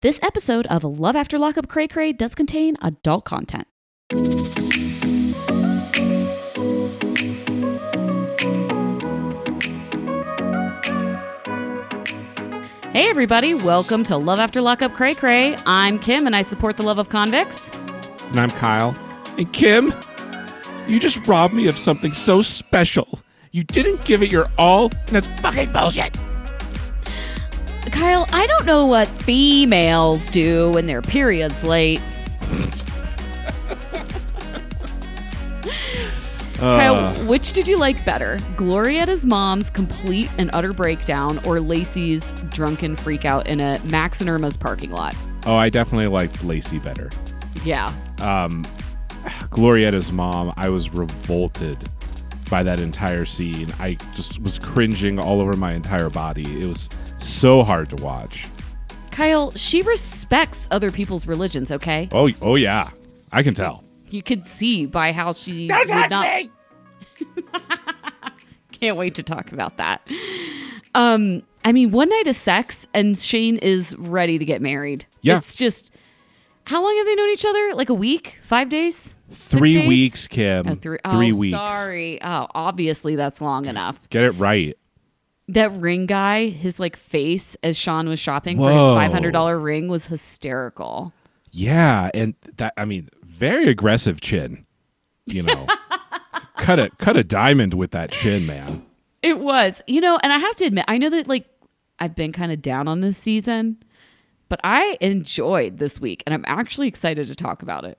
This episode of Love After Lockup Cray Cray does contain adult content. Hey, everybody, welcome to Love After Lockup Cray Cray. I'm Kim and I support the love of convicts. And I'm Kyle. And Kim, you just robbed me of something so special. You didn't give it your all, and it's fucking bullshit. Kyle, I don't know what females do when their period's late. Kyle, Uh, which did you like better? Glorietta's mom's complete and utter breakdown or Lacey's drunken freakout in a Max and Irma's parking lot? oh, I definitely liked Lacey better. Yeah. Um, Glorietta's mom, I was revolted by that entire scene. I just was cringing all over my entire body. It was so hard to watch. Kyle, she respects other people's religions, okay? Oh, oh yeah, I can tell. You could see by how she would not. Touch me. Can't wait to talk about that. Um, I mean, one night of sex and Shane is ready to get married. Yeah. It's just how long have they known each other? Like a week? Five days? Three days? weeks, Kim. Oh, three, Three oh, weeks. Sorry. Oh, obviously that's long enough. Get it right. That ring guy, his like face as Sean was shopping for his five hundred dollar ring was hysterical. Yeah, and that I mean, very aggressive chin. You know, cut a cut a diamond with that chin, man. It was, you know, and I have to admit, I know that like I've been kind of down on this season, but I enjoyed this week, and I'm actually excited to talk about it.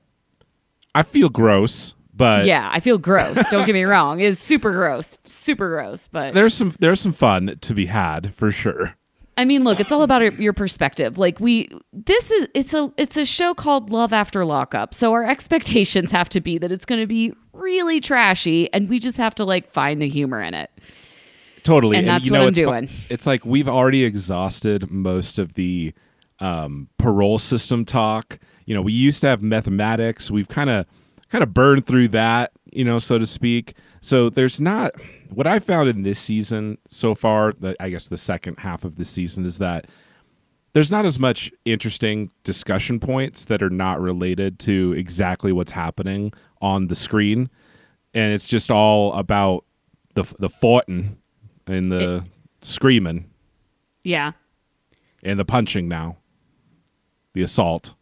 I feel gross, but yeah, I feel gross. Don't get me wrong; it's super gross, super gross. But there's some there's some fun to be had for sure. I mean, look, it's all about your perspective. Like we, this is it's a it's a show called Love After Lockup, so our expectations have to be that it's going to be really trashy, and we just have to like find the humor in it. Totally, And that's you what I'm it's fu- doing. it's like we've already exhausted most of the um, parole system talk. You know, we used to have mathematics. We've kind of kind of burned through that, you know, so to speak. So there's not what I found in this season so far. The, I guess the second half of the season is that there's not as much interesting discussion points that are not related to exactly what's happening on the screen, and it's just all about the the fighting and the screaming Yeah, and the punching now, the assault.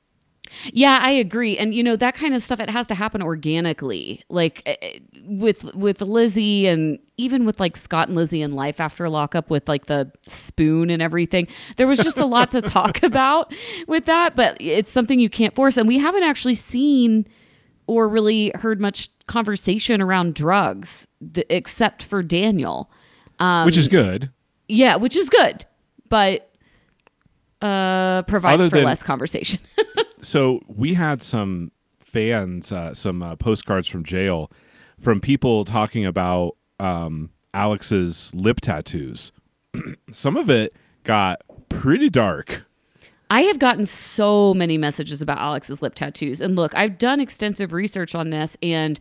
Yeah, I agree. And you know, that kind of stuff it has to happen organically. Like eh, eh, with with Lizzie and even with like Scott and Lizzie in life after lockup with like the spoon and everything. There was just a lot to talk about with that, but it's something you can't force and we haven't actually seen or really heard much conversation around drugs th- except for Daniel. Um, which is good. Yeah, which is good, but uh provides Other for than- less conversation. So we had some fans, uh, some uh, postcards from jail, from people talking about um, Alex's lip tattoos. some of it got pretty dark. I have gotten so many messages about Alex's lip tattoos. And look, I've done extensive research on this. And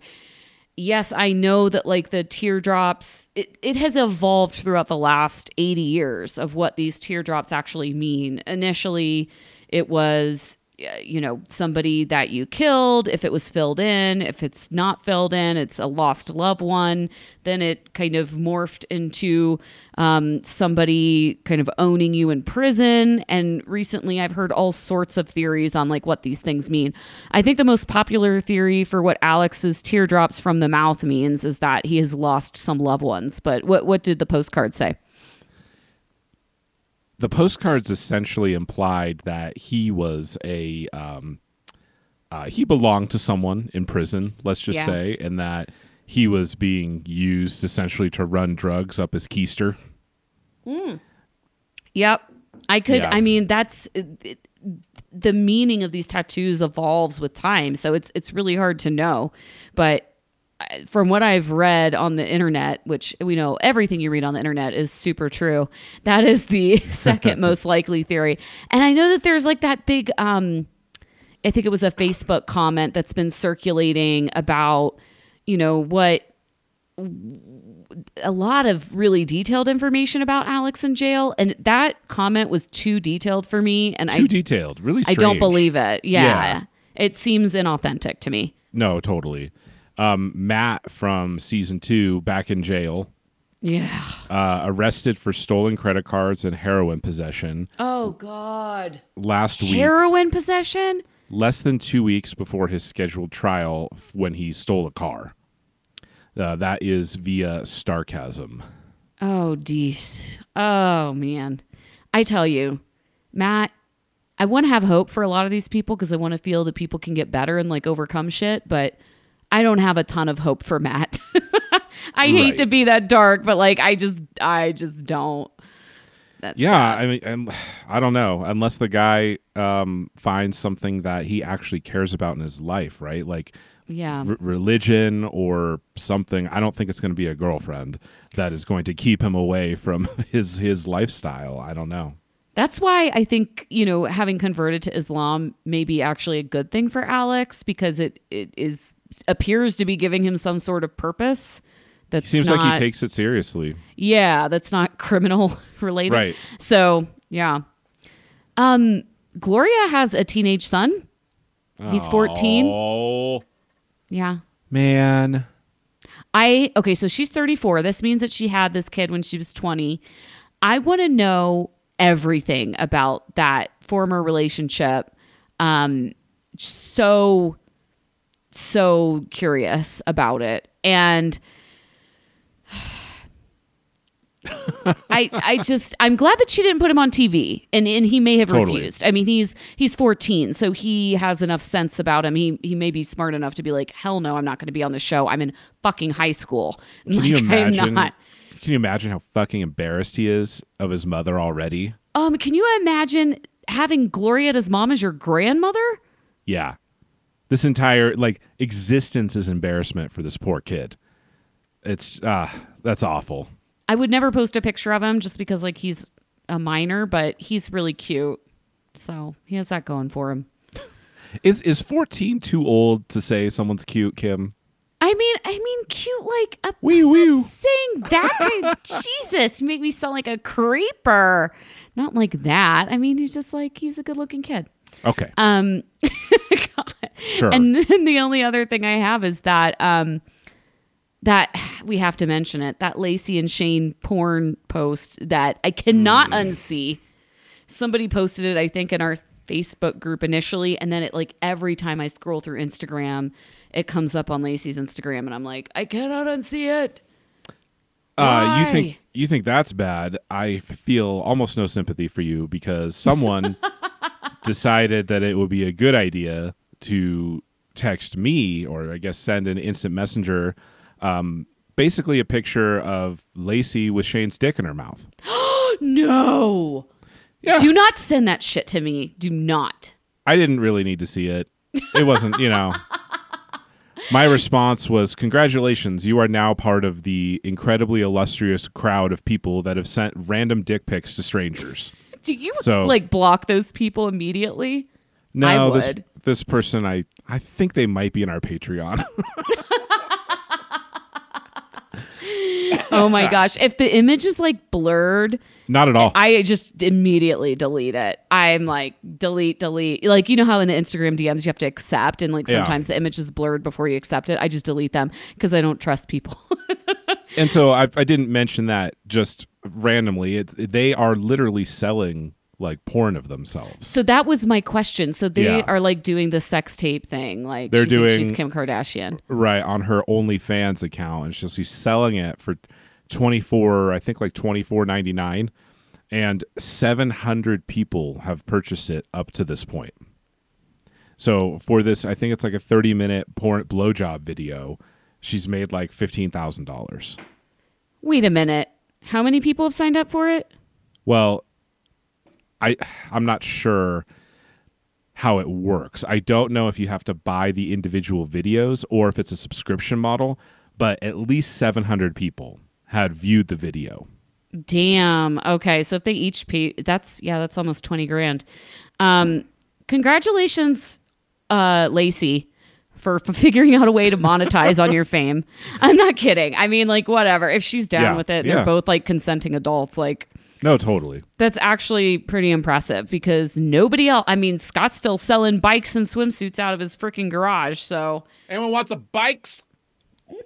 yes, I know that like the teardrops, it, it has evolved throughout the last 80 years of what these teardrops actually mean. Initially, it was. Uh, You know, somebody that you killed, if it was filled in, if it's not filled in, it's a lost loved one. Then it kind of morphed into um, somebody kind of owning you in prison. And recently, I've heard all sorts of theories on like what these things mean. I think the most popular theory for what Alex's teardrops from the mouth means is that he has lost some loved ones. But what what did the postcard say? The postcards essentially implied that he was a um, uh, he belonged to someone in prison. Let's just Yeah. say, and that he was being used essentially to run drugs up his keister. Yep. I could, Yeah. I mean, that's it, the meaning of these tattoos evolves with time. So it's, it's really hard to know. But uh, from what I've read on the internet, which we know everything you read on the internet is super true, that is the second most likely theory. And I know that there's like that big, um, I think it was a Facebook comment that's been circulating about, you know, what a lot of really detailed information about Alex in jail, and that comment was too detailed for me, and Too I detailed. Really I don't believe it. Yeah. Yeah. it seems inauthentic to me. No, totally. Um, Matt from season two, back in jail, Yeah. uh, arrested for stolen credit cards and heroin possession Oh God. last week. Heroin possession. less than two weeks before his scheduled trial when he stole a car. Uh, that is via Starcasm. Oh, geez. Oh, man. I tell you, Matt, I want to have hope for a lot of these people because I want to feel that people can get better and like overcome shit, but I don't have a ton of hope for Matt. I hate Right. to be that dark, but like I just I just don't. That's Yeah, sad. I mean, and I don't know unless the guy um, finds something that he actually cares about in his life, right? Like yeah. r- religion or something. I don't think it's going to be a girlfriend that is going to keep him away from his his lifestyle. I don't know. That's why I think, you know, having converted to Islam may be actually a good thing for Alex because it, it is appears to be giving him some sort of purpose. That seems not, like he takes it seriously. Yeah, that's not criminal related. Right. So, yeah. Um Gloria has a teenage son. He's 14. Oh Yeah. man. I okay, so she's 34. This means that she had this kid when she was 20. I want to know everything about that former relationship. Um so so curious about it. And I I just I'm glad that she didn't put him on TV and and he may have Totally. refused. I mean he's he's 14 so he has enough sense about him. He he may be smart enough to be like hell no I'm not going to be on the show. I'm in fucking high school. Can you Like, imagine? I'm not. Can you imagine how fucking embarrassed he is of his mother already? Um can you imagine having Glorietta's mom as your grandmother? Yeah. This entire like existence is embarrassment for this poor kid. It's ah, that's awful. I would never post a picture of him just because like he's a minor, but he's really cute. So, he has that going for him. Is is 14 too old to say someone's cute, Kim? I mean, I mean, cute like a Wee wee. saying that. kind- Jesus, you make me sound like a creeper. Not like that. I mean, he's just like he's a good-looking kid. Okay. Um, Sure. And then the only other thing I have is that um, that we have to mention it. That Lacey and Shane porn post that I cannot unsee. Somebody posted it, I think, in our Facebook group initially, and then it like every time I scroll through Instagram, it comes up on Lacey's Instagram, and I'm like, I cannot unsee it. Uh, you think you think that's bad? I feel almost no sympathy for you because someone decided that it would be a good idea to text me, or I guess send an instant messenger, um, basically a picture of Lacey with Shane's dick in her mouth. No. Yeah. Do not send that shit to me. Do not. I didn't really need to see it. It wasn't, you know. My response was, "Congratulations, you are now part of the incredibly illustrious crowd of people that have sent random dick pics to strangers." Do you So- like block those people immediately? No, I this would. this person, I I think they might be in our Patreon. Oh my gosh. If the image is like blurred, Not at all. I just immediately delete it. I'm like, delete, delete. Like, you know how in the Instagram DMs you have to accept, and like Yeah. sometimes the image is blurred before you accept it. I just delete them because I don't trust people. and so I, I didn't mention that just randomly. It, they are literally selling like porn of themselves. so that was my question. So they Yeah. are like doing the sex tape thing. Like, They're doing- she's Kim Kardashian. right on her OnlyFans account, and she'll she's selling it for twenty four, I think like twenty four ninety nine, and seven hundred people have purchased it up to this point. So for this, I think it's like a thirty minute porn blowjob video. She's made like fifteen thousand dollars. Wait a minute. How many people have signed up for it? Well, I I'm not sure how it works. I don't know if you have to buy the individual videos or if it's a subscription model, but at least 700 people had viewed the video. Damn. Okay. So if they each pay, that's yeah, that's almost twenty grand. Um, congratulations, uh, Lacey, for, for figuring out a way to monetize on your fame. I'm not kidding. I mean, like, whatever. If she's down Yeah, with it, yeah. they're both like consenting adults, like, No, totally. that's actually pretty impressive because nobody else, I mean, Scott's still selling bikes and swimsuits out of his freaking garage. So, Anyone wants a bikes?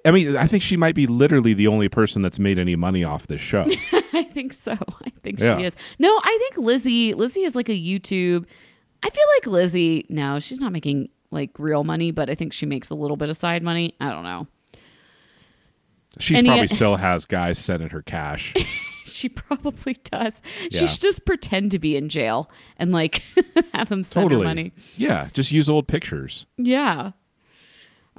I mean, I think she might be literally the only person that's made any money off this show. I think so. I think Yeah. she is. No, I think Lizzie. Lizzie is like a YouTube. I feel like Lizzie. No, she's not making like real money, but I think she makes a little bit of side money. I don't know. She probably yet- still has guys sending her cash. She probably does. Yeah. She should just pretend to be in jail and like have them send totally. her money. Yeah, just use old pictures. Yeah.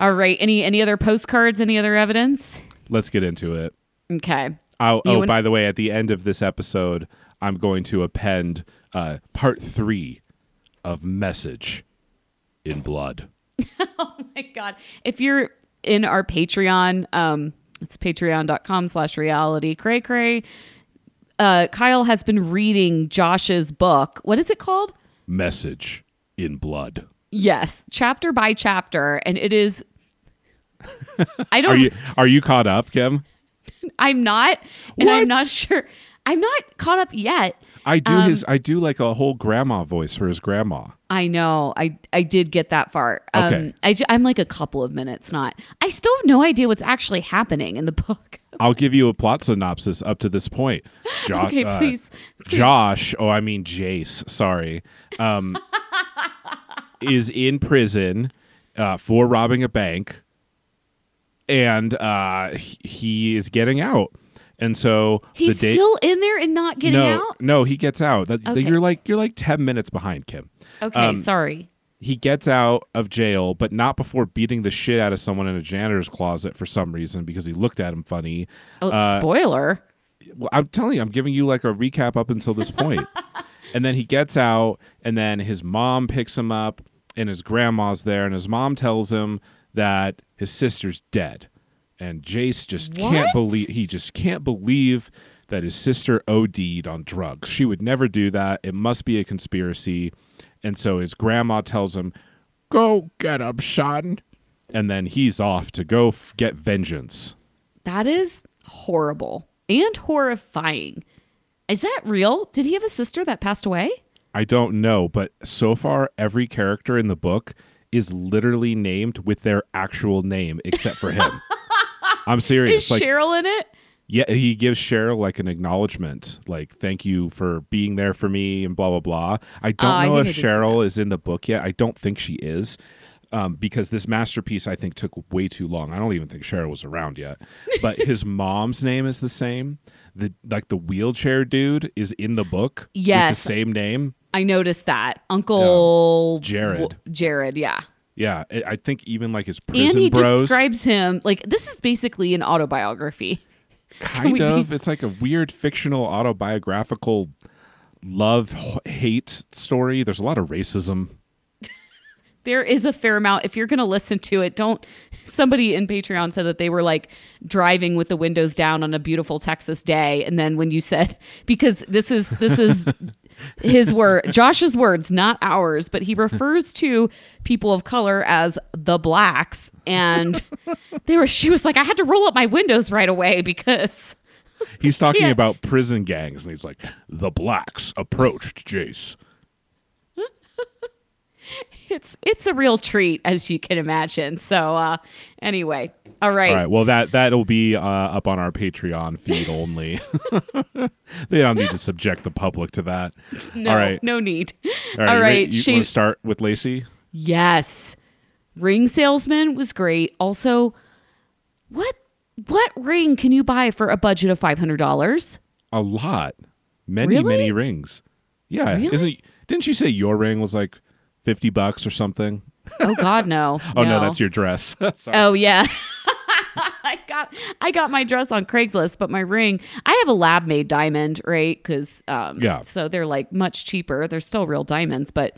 All right. Any any other postcards? Any other evidence? Let's get into it. Okay. Oh, You oh wanna- by the way, at the end of this episode, I'm going to append uh, part three of Message in Blood. Oh my god if you're in our patreon um it's patreon.com slash reality cray cray uh kyle has been reading josh's book what is it called Message in Blood. yes chapter by chapter and it is i don't Are you are you caught up, Kim? i'm not and i'm not sure i'm not caught up yet I do Um, his I do like a whole grandma voice for his grandma. I know. I I did get that far. Um, Okay. I, I'm like a couple of minutes not. I still have no idea what's actually happening in the book. I'll give you a plot synopsis up to this point. Jo- Okay, uh, please, please. Josh, oh, I mean Jace, sorry, um, is in prison uh, for robbing a bank, and uh, he, is getting out. And so He's the day, still in there and not getting no, out. no, he gets out. That, Okay. You're like you're like ten minutes behind Kim. Okay, um, sorry. He gets out of jail, but not before beating the shit out of someone in a janitor's closet for some reason because he looked at him funny. Oh, uh, spoiler. Well, I'm telling you, I'm giving you like a recap up until this point. and then he gets out, and then his mom picks him up, and his grandma's there, and his mom tells him that his sister's dead. And Jace just can't believe he just can't believe that his sister OD'd on drugs. She would never do that. It must be a conspiracy. And so his grandma tells him, "Go get him, son." And then he's off to go f- get vengeance. That is horrible and horrifying. Is that real? Did he have a sister that passed away? I don't know, but so far every character in the book is literally named with their actual name except for him. I'm serious. Is Like Cheryl in it? yeah, he gives Cheryl like an acknowledgement, like thank you for being there for me and blah blah blah. I don't Oh, I know if I see Cheryl is in the book yet. I don't think she is. Um, because this masterpiece I think took way too long. I don't even think Cheryl was around yet. But his mom's name is the same. The like the wheelchair dude is in the book Yes. with the same name. I noticed that. Uncle Jared. Jared, yeah. Yeah, I I think even like his prison And he bros, describes him like this is basically an autobiography. kind of. be- It's like a weird fictional autobiographical love hate story. There's a lot of racism. there is a fair amount if you're going to listen to it don't somebody in patreon said that they were like driving with the windows down on a beautiful texas day and then when you said because this is this is his word josh's words not ours but he refers to people of color as the blacks. And they were she was like i had to roll up my windows right away because He's talking about prison gangs, and he's like, "The blacks approached Jace." It's it's a real treat as you can imagine so uh anyway all right, All right, well that that'll be uh, up on our Patreon feed only. they don't need to subject the public to that. no All right, no need all right. all you You, Shane- want to start with Lacey? Yes. Ring salesman was great. Also, what what ring can you buy for a budget of five hundred dollars? A lot, many Really? many rings. Yeah, Really? isn't didn't you say your ring was like fifty bucks or something? Oh God, no. Oh no, that's your dress. Oh yeah. I got I got my dress on Craigslist, but my ring I have a lab made diamond, right? Because um, Yeah. so they're like much cheaper. They're still real diamonds, but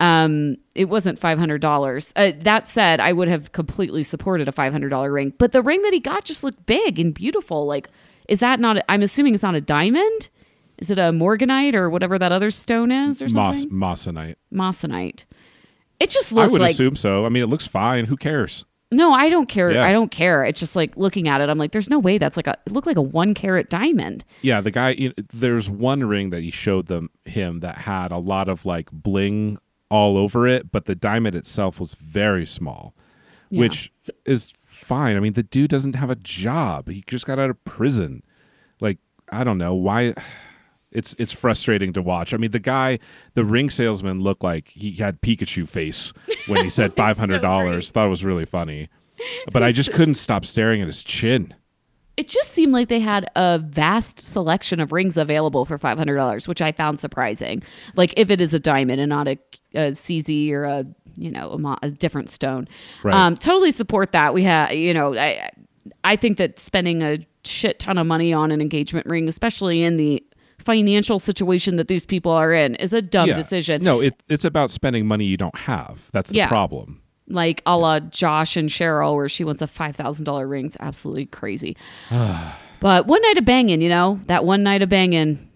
um, it wasn't five hundred dollars. Uh, that said, I would have completely supported a five hundred dollar ring, but the ring that he got just looked big and beautiful. Like, is that not? A, I'm assuming it's not a diamond. Is it a morganite or whatever that other stone is or something? Moss moissanite. Moissanite. It just looks. I would like assume so. I mean, it looks fine. Who cares? no, I don't care. Yeah. I don't care. It's just like looking at it. I'm like, there's no way that's like a. It looked like a one carat diamond. Yeah, the guy. You know, there's one ring that he showed them him that had a lot of like bling all over it, but the diamond itself was very small, Yeah. which is fine. I mean, the dude doesn't have a job. He just got out of prison. Like, I don't know why. It's it's frustrating to watch. I mean, the guy, the ring salesman, looked like he had Pikachu face when he said five hundred dollars. Thought it was really funny, but I just couldn't stop staring at his chin. It just seemed like they had a vast selection of rings available for five hundred dollars, which I found surprising. Like if it is a diamond and not a, a CZ or a you know a, mo- a different stone, Right. um, totally support that. We have you know I I think that spending a shit ton of money on an engagement ring, especially in the financial situation that these people are in, is a dumb Yeah. decision. No, it, it's about spending money you don't have. That's the Yeah. problem. like a la Josh and Cheryl, where she wants a five thousand dollar ring. It's absolutely crazy. but one night of banging, you know, that one night of banging.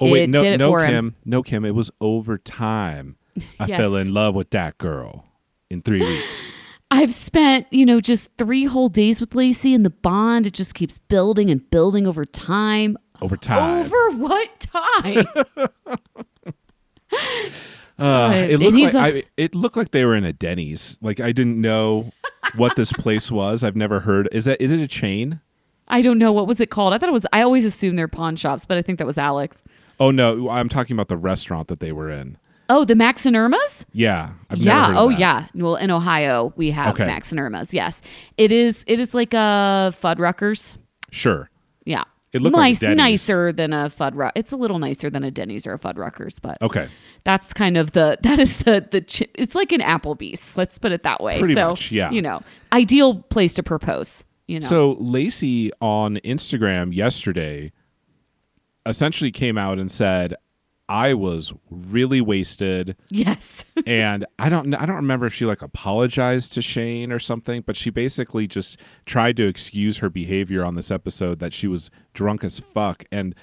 Oh wait, it no, no, for him. Kim, no, Kim. It was over time. I Yes. fell in love with that girl in three weeks. I've spent, you know, just three whole days with Lacey, and the bond it just keeps building and building over time. Over time, Over what time? uh, it looked like a- I, it looked like they were in a Denny's. Like I didn't know what this place was. I've never heard. Is that is it a chain? I don't know what was it called. I thought it was. I always assumed they're pawn shops, but I think that was Alex. Oh no, I'm talking about the restaurant that they were in. Oh, the Max and Irma's. Yeah, I've yeah. Oh, yeah. Well, in Ohio, we have Okay. Max and Irma's. Yes, it is. It is like a Fuddruckers. Sure. Yeah. It looked like nice, Denny's. nicer than a Fuddruck. It's a little nicer than a Denny's or a Fuddruckers, but Okay. that's kind of the that is the the it's like an Applebee's. Let's put it that way. Pretty so, much, yeah. You know, ideal place to propose. You know. So Lacey on Instagram yesterday essentially came out and said, "I was really wasted." yes. and I don't I don't remember if she like apologized to Shane or something, but she basically just tried to excuse her behavior on this episode that she was drunk as fuck and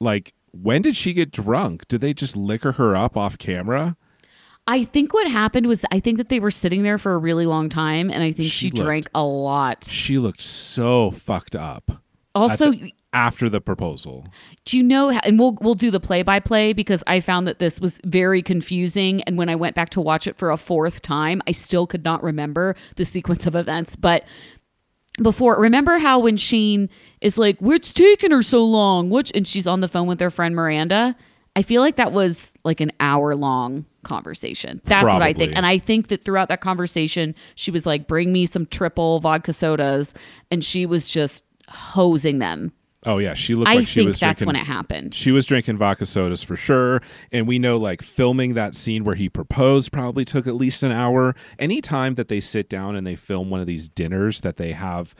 like when did she get drunk? Did they just liquor her up off camera? I think what happened was I think that they were sitting there for a really long time, and I think She she, looked- drank a lot. She looked so fucked up. Also, the- after the proposal. do you know? And we'll we'll do the play by play because I found that this was very confusing. And when I went back to watch it for a fourth time, I still could not remember the sequence of events. But before, remember how when Sheen is like, "What's taking her so long?" Which and she's on the phone with her friend Miranda. I feel like that was like an hour long conversation. That's what I think. And I think that throughout that conversation, she was like, "Bring me some triple vodka sodas," and she was just hosing them. Oh yeah, she looked I like she think was that's drinking when it happened. She was drinking vodka sodas for sure. And we know like filming that scene where he proposed probably took at least an hour. Anytime that they sit down and they film one of these dinners that they have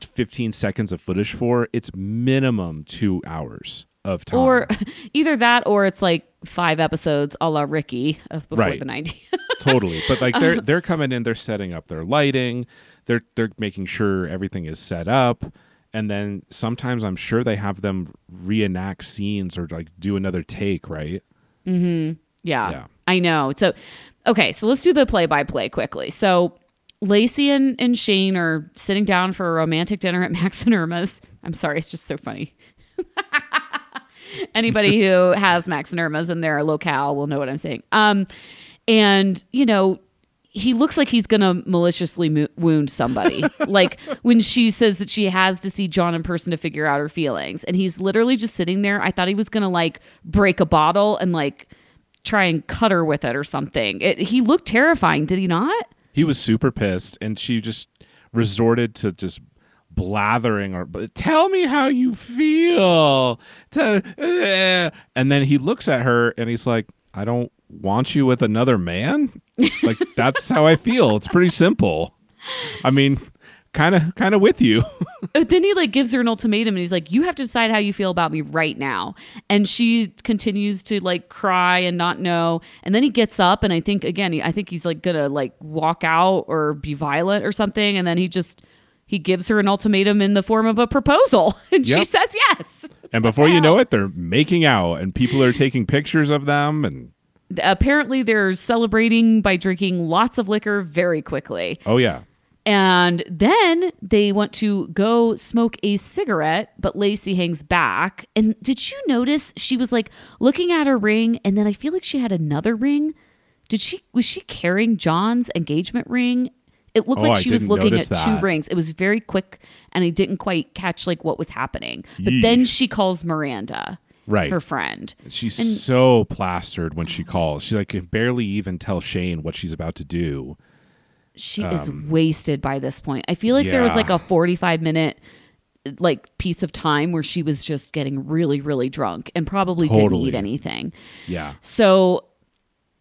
15 seconds of footage for, it's minimum two hours of time. Or either that or it's like five episodes a la Ricky of before Right. the 90s. totally. But like they're they're coming in, they're setting up their lighting, they're they're making sure everything is set up. And then sometimes I'm sure they have them reenact scenes or like do another take, right? Mm-hmm. Yeah, Yeah. I know. So, okay, so let's do the play by play quickly. So, Lacey and, and Shane are sitting down for a romantic dinner at Max and Irma's. I'm sorry, it's just so funny. Anybody who has Max and Irma's in their locale will know what I'm saying. Um, and you know, he looks like he's gonna maliciously mo- wound somebody. like when she says that she has to see John in person to figure out her feelings, and he's literally just sitting there. I thought he was gonna like break a bottle and like try and cut her with it or something. It, he looked terrifying, did he not? He was super pissed, and she just resorted to just blathering or "But tell me how you feel. Eh." And then he looks at her and he's like, I don't want you with another man. Like that's how I feel. It's pretty simple. I mean, kind of kind of with you. But then he like gives her an ultimatum and he's like, You have to decide how you feel about me right now. And she continues to like cry and not know. And then he gets up and I think again, I think he's like gonna like walk out or be violent or something. And then he just he gives her an ultimatum in the form of a proposal. And she says yes. And before you know it, they're making out and people are taking pictures of them and apparently they're celebrating by drinking lots of liquor very quickly. Oh yeah. And then they want to go smoke a cigarette, but Lacey hangs back. And did you notice she was like looking at her ring and then I feel like she had another ring? Did she was she carrying John's engagement ring? It looked Oh, like she was looking at two rings. It was very quick and I didn't quite catch like what was happening. But Yeesh. then she calls Miranda, Right. her friend. She's so plastered when she calls. She like can barely even tell Shane what she's about to do. she is wasted by this point. I feel like there was Um, like a 45 minute like piece of time where she was just getting really really drunk and probably didn't eat anything. Yeah. So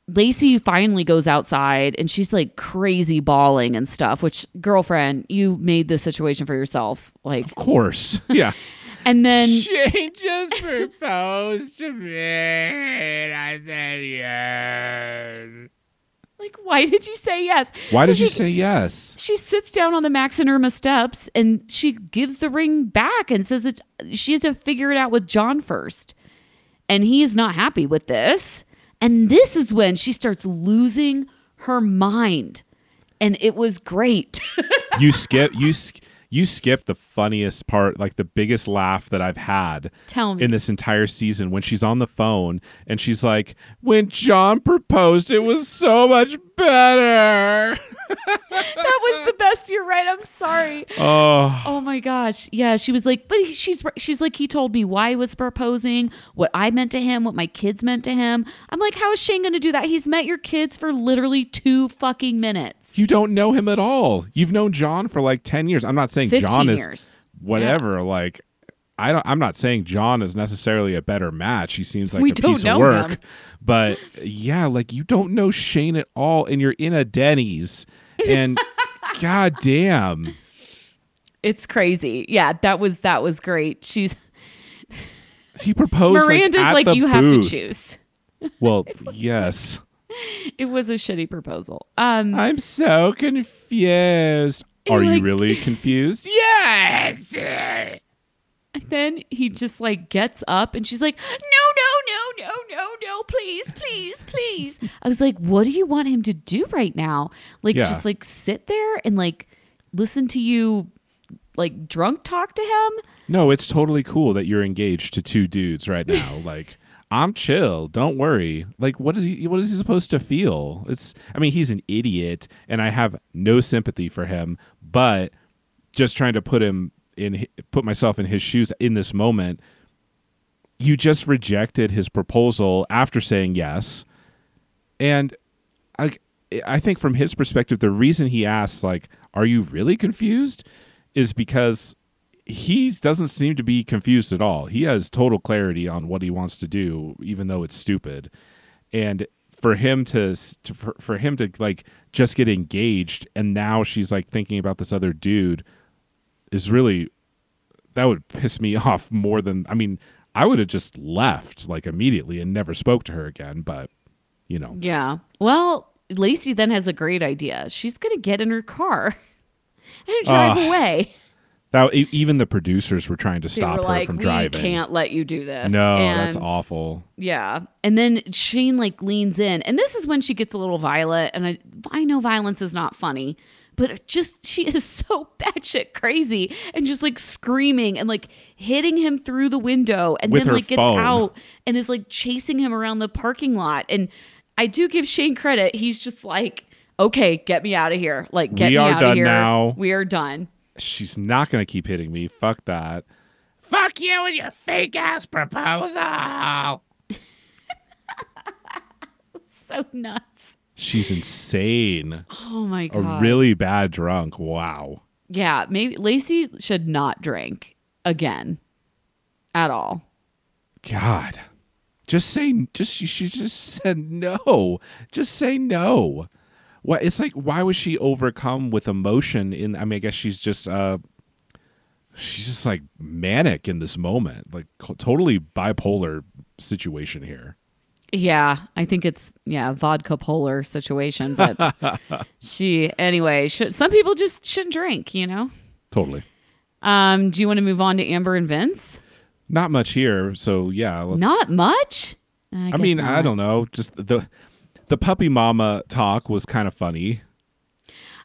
Lacey finally goes outside and she's like crazy bawling and stuff, which girlfriend, you made this situation for yourself. Like Of course. Yeah. and then she just proposed to me and I said yes. like why did you say yes? Why So did you she- say yes? she sits down on the Max and Irma steps and she gives the ring back and says that she has to figure it out with John first. And he's not happy with this. And this is when she starts losing her mind. And it was great. you skip you you skip the funniest part, like the biggest laugh that I've had Tell me. in this entire season when she's on the phone and she's like, "When John proposed, it was so much better." that was the best. You're right. I'm sorry. oh, Oh my gosh. Yeah, she was like, but he- she's she's like he told me why he was proposing, what I meant to him, what my kids meant to him. I'm like, how is Shane going to do that? He's met your kids for literally 2 fucking minutes. you don't know him at all. You've known John for like 10 years. I'm not saying 15 John is years. Whatever, like I don't I'm not saying John is necessarily a better match. He seems like We a piece of work. him. But yeah, like you don't know Shane at all and you're in a Denny's and god damn. It's crazy. Yeah, that was that was great. She's He proposed Miranda's like, like, you have to choose. Well, yes. It was a shitty proposal. Um I'm so confused. Are you really confused? Yes. And then he just like gets up and she's like, no, no, no, no, no, no, please, please, please. I was like, what do you want him to do right now? Like, Yeah. just like sit there and like listen to you like drunk talk to him? No, it's totally cool that you're engaged to two dudes right now. like, I'm chill. Don't worry. Like, what is he? What is he supposed to feel? It's. I mean, he's an idiot, and I have no sympathy for him. But just trying to put him in, put myself in his shoes in this moment. You just rejected his proposal after saying yes, and I, I think from his perspective, the reason he asks, like, "Are you really confused?" is because he doesn't seem to be confused at all. He has total clarity on what he wants to do, even though it's stupid. And for him to, to for, for him to like just get engaged, and now she's like thinking about this other dude, is really that would piss me off more than I mean. I would have just left like immediately and never spoke to her again. But you know, Yeah. Well, Lacey then has a great idea. She's going to get in her car and drive Ugh. away. That even the producers were trying to They stop her like, from we driving. can't let you do this. no, And- that's awful. Yeah. And then Shane like leans in. And this is when she gets a little violent. And I I know violence is not funny, but just she is so batshit crazy and just like screaming and like hitting him through the window and With then like gets phone. out and is like chasing him around the parking lot. And I do give Shane credit. He's just like, okay, get me out of here. Like get We me out of here. now. We are done. She's not gonna keep hitting me. Fuck that. Fuck you and your fake ass proposal. So nuts. She's insane. Oh my god. A really bad drunk. Wow. Yeah, maybe Lacey should not drink again at all. God. Just say just she, she just said no. Just say no. What it's like why was she overcome with emotion in I mean I guess she's just uh she's just like manic in this moment. Like totally bipolar situation here. Yeah, I think it's yeah, vodka polar situation, but she anyway, should, some people just shouldn't drink, you know. Totally. Um, do you want to move on to Amber and Vince? Not much here, so yeah, let's Not much. I, I mean, I don't know. Just the the puppy mama talk was kind of funny.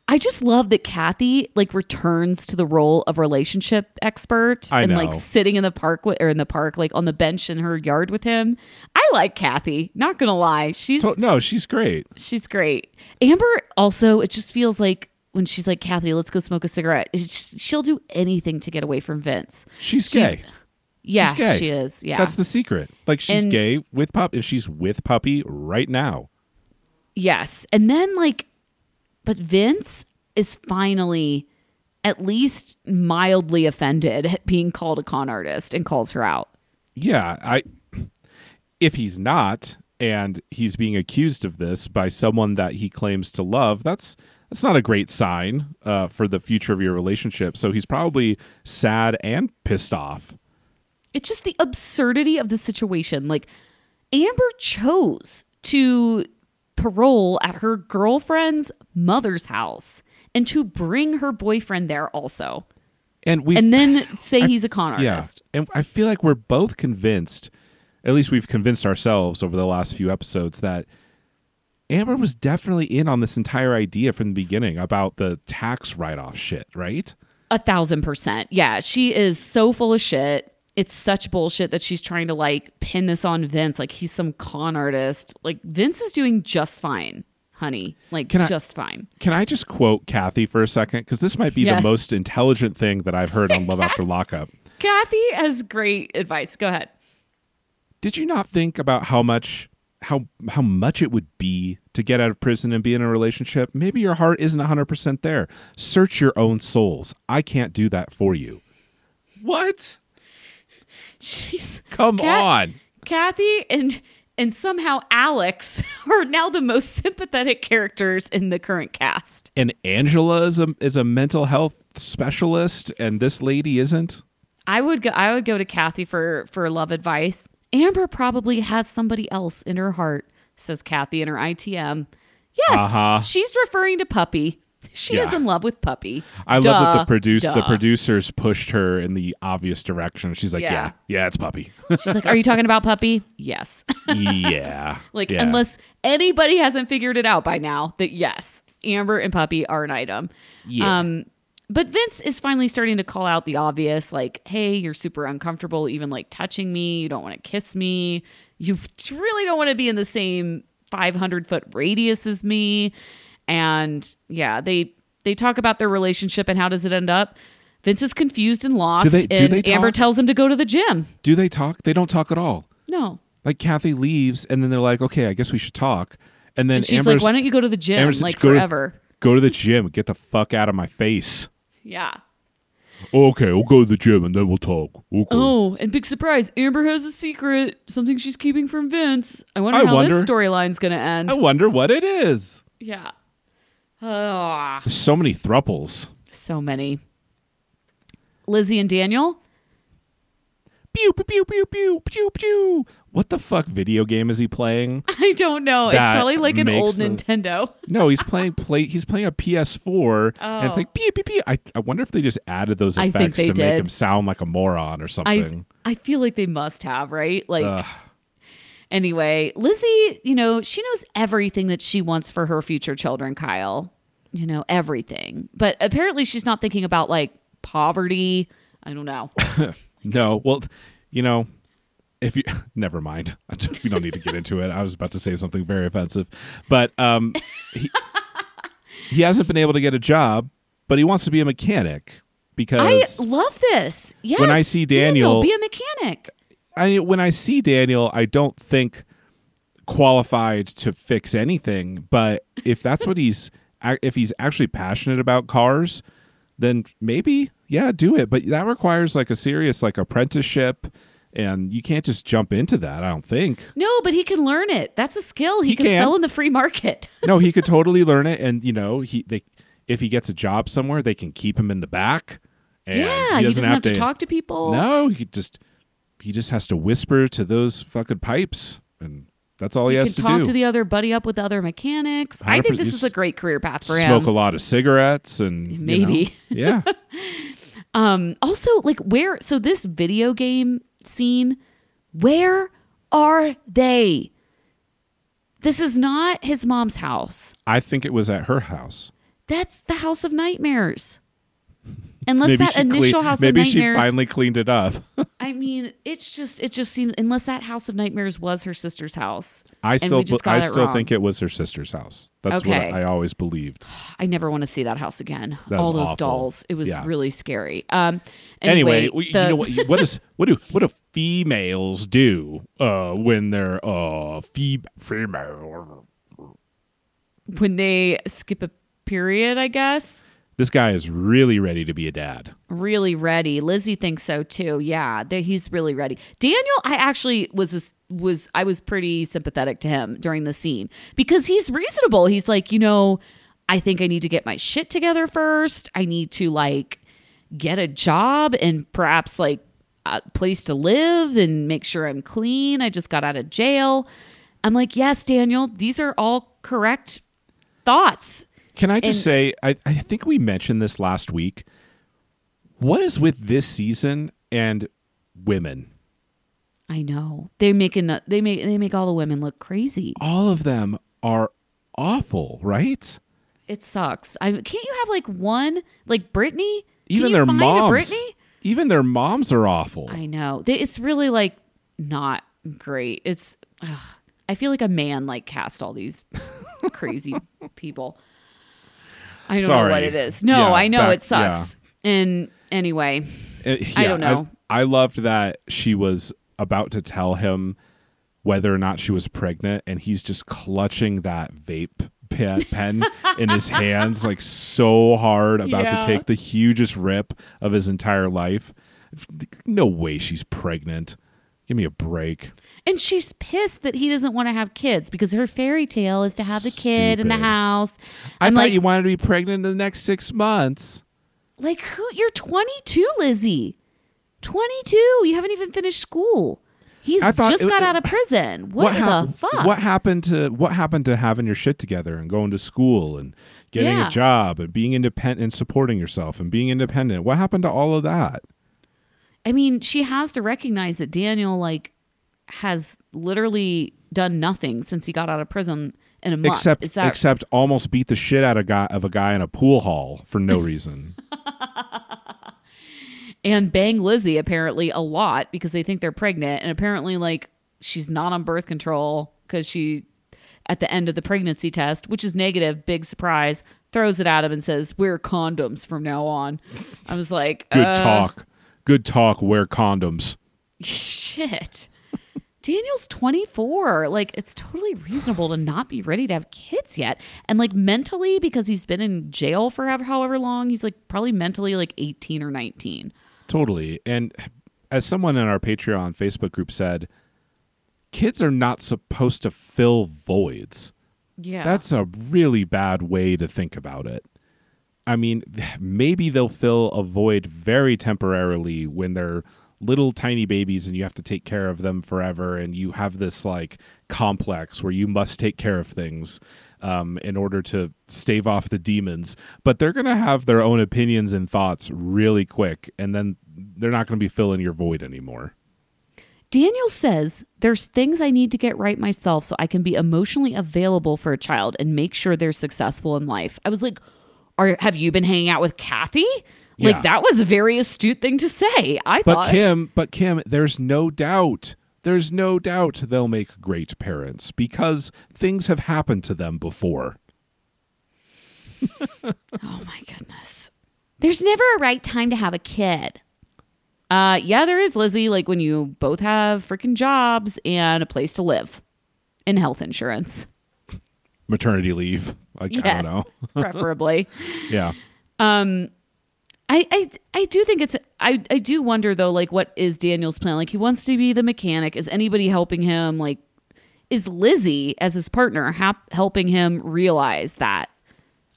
I just love that Kathy like returns to the role of relationship expert I and like sitting in the park wi- or in the park like on the bench in her yard with him. I like Kathy. Not gonna lie, she's So, no, she's great. she's great. Amber also, it just feels like when she's like Kathy, let's go smoke a cigarette. It's just- she'll do anything to get away from Vince. She's She- gay. Yeah, gay. she is. Yeah, That's the secret. Like she's And- gay with pup, and she's with puppy right now. Yes. And then like but Vince is finally at least mildly offended at being called a con artist and calls her out. Yeah, I. If he's not, and he's being accused of this by someone that he claims to love, that's that's not a great sign uh, for the future of your relationship. So he's probably sad and pissed off. It's just the absurdity of the situation. Like Amber chose to parole at her girlfriend's mother's house and to bring her boyfriend there also. And we And then say he's a con artist. Yeah. And I feel like we're both convinced, at least we've convinced ourselves over the last few episodes, that Amber was definitely in on this entire idea from the beginning about the tax write off shit, right? A thousand percent. Yeah, she is so full of shit. It's such bullshit that she's trying to like pin this on Vince, like he's some con artist. Like Vince is doing just fine, honey. Like Can I- just fine. Can I just quote Kathy for a second? Because this might be Yes. the most intelligent thing that I've heard on Love After Lockup. Kathy has great advice. Go ahead. Did you not think about how much how how much it would be to get out of prison and be in a relationship? Maybe your heart isn't 100% there. Search your own souls. I can't do that for you. What? She's Come Kat- on. Kathy and and somehow Alex are now the most sympathetic characters in the current cast. And Angela is a is a mental health specialist and this lady isn't? I would go I would go to Kathy for for love advice. Amber probably has somebody else in her heart, says Kathy in her ITM. Yes, Uh-huh. she's referring to Puppy. She is in love with Puppy. I love that the Duh, the producers pushed her in the obvious direction. She's like, Yeah. "Yeah, yeah, it's puppy." She's like, "Are you talking about Puppy?" Yes. yeah. Like, yeah. unless anybody hasn't figured it out by now that yes, Amber and Puppy are an item. Yeah. Um, but Vince is finally starting to call out the obvious, like, hey, you're super uncomfortable, even like touching me. You don't want to kiss me. You really don't want to be in the same 500 foot radius as me. And yeah, they they talk about their relationship and how does it end up? Vince is confused and lost, they- do and they Amber tells him to go to the gym. Do they talk? They don't talk at all. No, Like Kathy leaves, and then they're like, "Okay, I guess we should talk." And then and she's Amber's like, "Why don't you go to the gym Amber's like go to- forever?" go to the gym. Get the fuck out of my face. Yeah. Okay, we'll go to the gym and then we'll talk. Okay. Oh, and big surprise, Amber has a secret, something she's keeping from Vince. I wonder I how wonder- this storyline's gonna end. I wonder what it is. Yeah. Ah, There's so many thruples. so many. Lizzie and Daniel. Pew pew pew pew pew pew pew. What the fuck video game is he playing? I don't know. it's That probably like an makes old the- Nintendo. No, he's playing play. He's playing a PS4, and it's Oh. like pew pew pew. I, I wonder if they just added those I think effects they to make did. him sound like a moron or I something. I feel like they must have, right? Like Ugh. Anyway, Lizzie, you know, she knows everything that she wants for her future children, Kyle. You know, everything. But apparently she's not thinking about like poverty. I don't know. No, well, you know, if you never mind, I just- we don't need to get into it. I was about to say something very offensive, but um, he, he hasn't been able to get a job, but he wants to be a mechanic because I love this. Yes. I see Daniel- be a mechanic. I, when I see Daniel, I don't think qualified to fix anything. But if that's what he's, if he's actually passionate about cars, then maybe yeah, do it. But that requires like a serious like apprenticeship, and you can't just jump into that. I don't think. No, but he can learn it. That's a skill he, He can, can. sell in the free market. No, he could totally learn it, and you know, he they if he gets a job somewhere, they can keep him in the back. And yeah, he doesn't, have, to, talk to people. No, he just he just has to whisper to those fucking pipes, and that's all he, he has can to talk do. to the other buddy up with the other mechanics. I think this is a great career path for Smoke him. Smoke a lot of cigarettes and you know, Maybe. yeah. Um, also, like where? So this video game scene, where are they? This is not his mom's house. I think it was at her house. That's the house of nightmares. Unless maybe that initial house maybe of she finally cleaned it up. I mean, it's just it just seems unless that house of nightmares was her sister's house. I still I still wrong. think it was her sister's house. That's Okay. what I always believed. I never want to see that house again. That All those awful. dolls. It was Yeah. really scary. Um Anyway, anyway, we- the- you know what? What is what do what do females do uh, when they're uh fe- female? when they skip a period, I guess. This guy is really ready to be a dad. really ready. Lizzie thinks so too. Yeah, he's really ready. Daniel, I actually was was I was pretty sympathetic to him during the scene because he's reasonable. He's like, you know, I think I need to get my shit together first. I need to like get a job and perhaps like a place to live and make sure I'm clean. I just got out of jail. I'm like, yes, Daniel, these are all correct thoughts. Can I just And- say, I, I think we mentioned this last week. What is with this season and women? I know they making they make they make all the women look crazy. All of them are awful, right? It sucks. I can't you have like one like Brittany? Even their moms. Brittany? Even their moms are awful. I know. They, it's really like not great. It's ugh. I feel like a man like cast all these crazy people. I don't know what it is. No, Yeah, I know back- it sucks. And anyway, Uh, I don't know. I, loved that she was about to tell him whether or not she was pregnant, and he's just clutching that vape pen, pen in his hands, like so hard, about Yeah. to take the hugest rip of his entire life. No way she's pregnant. Give me a break. and she's pissed that he doesn't want to have kids because her fairy tale is to have the kid in the Stupid. house. I I'm thought like, you wanted to be pregnant in the next six months. Like who? You're 22, Lizzie. 22. You haven't even finished school. He's I thought just it- got out of prison. What, hap- the fuck? What happened to what happened to having your shit together and going to school and getting Yeah. a job and being independent and supporting yourself and being independent? What happened to all of that? I mean, she has to recognize that Daniel like has literally done nothing since he got out of prison in a month. Except that except almost beat the shit out of guy of a guy in a pool hall for no reason. and bang Lizzie apparently a lot because they think they're pregnant and apparently like she's not on birth control because she at the end of the pregnancy test, which is negative, big surprise, throws it at him and says, "Wear condoms from now on." I was like, Good uh, talk. Good talk. Wear condoms. Shit. Daniel's 24. Like, it's totally reasonable to not be ready to have kids yet. And, like, mentally, because he's been in jail for however, however long, he's like probably mentally like 18 or 19. Totally. And as someone in our Patreon Facebook group said, kids are not supposed to fill voids. Yeah. That's a really bad way to think about it. I mean, maybe they'll fill a void very temporarily when they're little tiny babies and you have to take care of them forever and you have this like complex where you must take care of things um, in order to stave off the demons but they're going to have their own opinions and thoughts really quick and then they're not going to be filling your void anymore Daniel says there's things I need to get right myself so I can be emotionally available for a child and make sure they're successful in life. I was like, Are have you been hanging out with Kathy? Like Yeah. that was a very astute thing to say. I But thought Kim, but Kim, there's no doubt. There's no doubt they'll make great parents because things have happened to them before. Oh my goodness. There's never a right time to have a kid. Uh yeah, there is, Lizzie, like when you both have freaking jobs and a place to live and health insurance. Maternity leave. Like, I Yes. don't know. Preferably. Yeah. Um I, I I do think it's I I do wonder though like what is Daniel's plan like he wants to be the mechanic is anybody helping him like is Lizzie as his partner hap- helping him realize that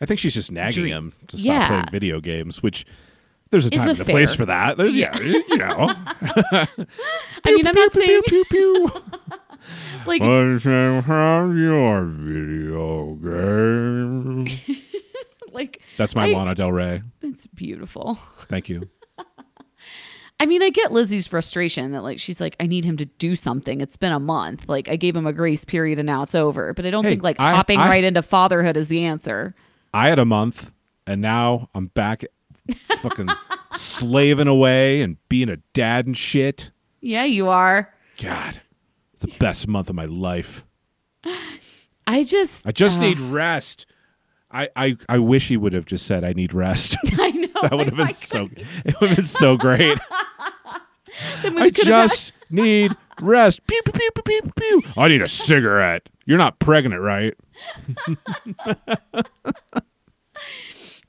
I think she's just nagging Dream. him to stop Yeah. playing video games, which there's a time a and a place for that. There's, yeah. you know. I mean I'm not saying like What's your video game? like That's my I- Lana Del Rey. it's beautiful Thank you. I mean, I get Lizzie's frustration that like she's like, I need him to do something. It's been a month. Like I gave him a grace period and now it's over. But I don't Hey, think like I- hopping I- right into fatherhood is the answer. I had a month, and now I'm back, fucking slaving away and being a dad and shit. Yeah, you are. God, the best month of my life. I just I just uh, need rest. I, I, I wish he would have just said I need rest. I know that would have been so it would have been so great. I just need rest. Pew, pew, pew, pew, pew. I need a cigarette. You're not pregnant, right?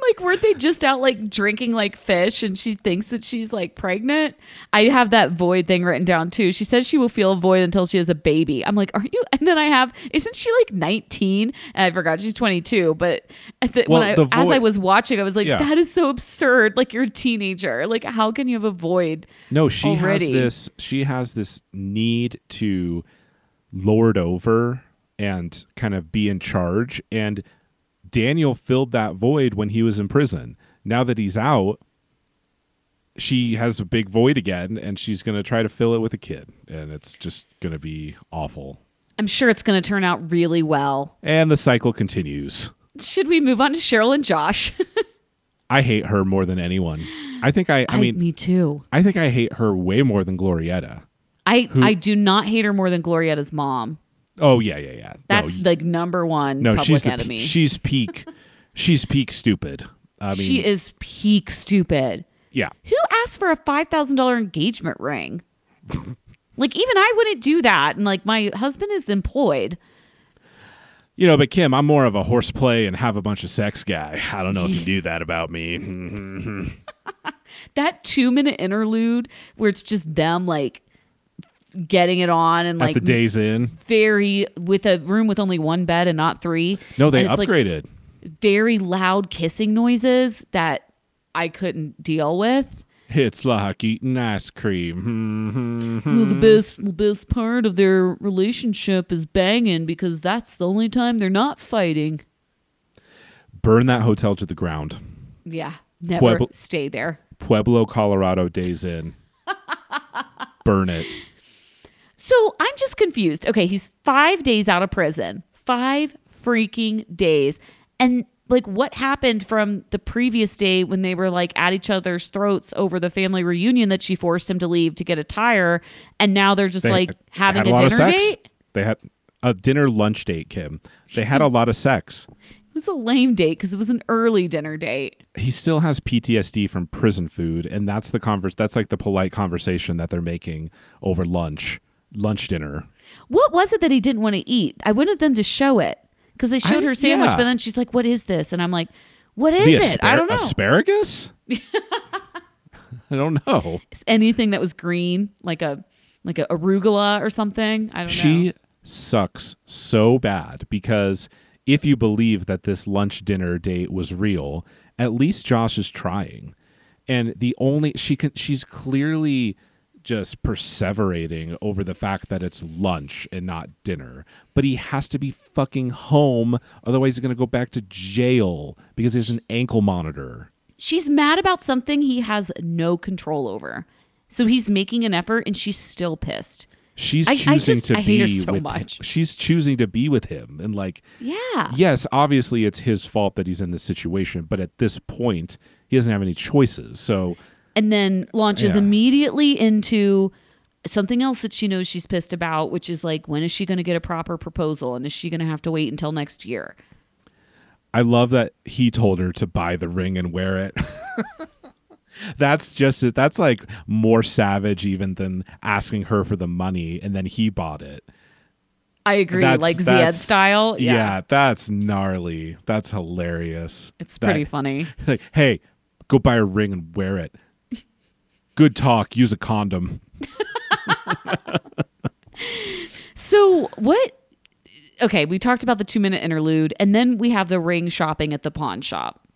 Like weren't they just out like drinking like fish and she thinks that she's like pregnant? I have that void thing written down too. She says she will feel a void until she has a baby. I'm like are you and then i have isn't she like 19 i forgot she's 22 but the, Well, when I, the as i was watching i was like Yeah. that is so absurd like you're a teenager. Like how can you have a void No, she already. has this she has this need to lord over and kind of be in charge. And Daniel filled that void when he was in prison. Now that he's out, she has a big void again and she's going to try to fill it with a kid and it's just going to be awful. i'm sure it's going to turn out really well And the cycle continues. should we move on to cheryl and josh I hate her more than anyone. I think I I mean me too I think I hate her way more than Glorietta. i i do not hate her more than glorietta's mom Oh yeah, yeah, yeah. No, That's like number one No, public she's the, enemy. she's peak. she's peak stupid. I mean, she is peak stupid. yeah. Who asked for a five thousand dollar engagement ring? like even I wouldn't do that. And like my husband is employed. You know, but Kim, I'm more of a horseplay and have a bunch of sex guy. I don't know if you do that about me. That two minute interlude where it's just them like getting it on and At like the Days Inn, very with a room with only one bed and not three. no, they And it's, like, upgraded. very loud kissing noises that I couldn't deal with. it's like eating ice cream. Mm-hmm. Well, the best the best part of their relationship is banging because that's the only time they're not fighting. Burn that hotel to the ground. Yeah, never Pueblo- stay there. Pueblo, Colorado, Days Inn. Burn it. So I'm just confused. Okay, he's five days out of prison. Five freaking days. And like what happened from the previous day when they were like at each other's throats over the family reunion that she forced him to leave to get a tire and now they're just They like having had a, dinner date? They had a dinner lunch date, Kim. They had a lot of sex. It was a lame date because it was an early dinner date. he still has PTSD from prison food, and that's the converse. That's like the polite conversation that they're making over lunch, lunch dinner. What was it that he didn't want to eat? I wanted them to show it because they showed I- her sandwich, yeah. but then she's like, "What is this?" And I'm like, "What is the it? I don't know. Asparagus? I don't know. It's anything that was green, like a like a arugula or something. I don't She know. She sucks so bad because if you believe that this lunch dinner date was real, at least Josh is trying. And the only she can she's clearly just perseverating over the fact that it's lunch and not dinner. But he has to be fucking home, otherwise he's gonna go back to jail because he's an ankle monitor. She's mad about something he has no control over. So he's making an effort, and she's still pissed. She's I- I choosing just- to be so with much. she's choosing to be with him and like Yeah. yes, obviously it's his fault that he's in this situation, but at this point, he doesn't have any choices. So, and then launches Yeah. immediately into something else that she knows she's pissed about, which is like, when is she going to get a proper proposal, and is she going to have to wait until next year? I love that he told her to buy the ring and wear it. that's just it. That's like more savage even than asking her for the money and then he bought it. I agree, That's- like Zed style. Yeah. that's gnarly. That's hilarious. it's That- pretty funny. Like, hey, go buy a ring and wear it. Good talk. Use a condom. So what? Okay, we talked about the two minute interlude, and then we have the ring shopping at the pawn shop.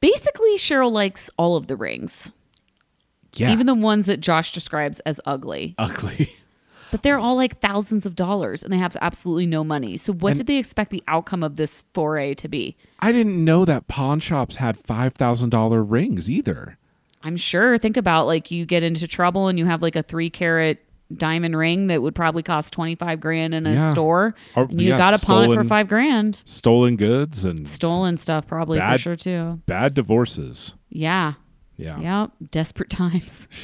Basically, Cheryl likes all of the rings, Yeah. even the ones that Josh describes as ugly. ugly. But they're all like thousands of dollars, and they have absolutely no money. So, what did they expect the outcome of this foray to be? I didn't know that pawn shops had five thousand dollar rings either. I'm sure. Think about like you get into trouble and you have like a three carat diamond ring that would probably cost 25 grand in a Yeah. store Or- and you yeah, got to pawn it for five grand. Stolen goods and Stolen stuff probably for sure too. bad divorces. Yeah. Yeah. Yep. Desperate times.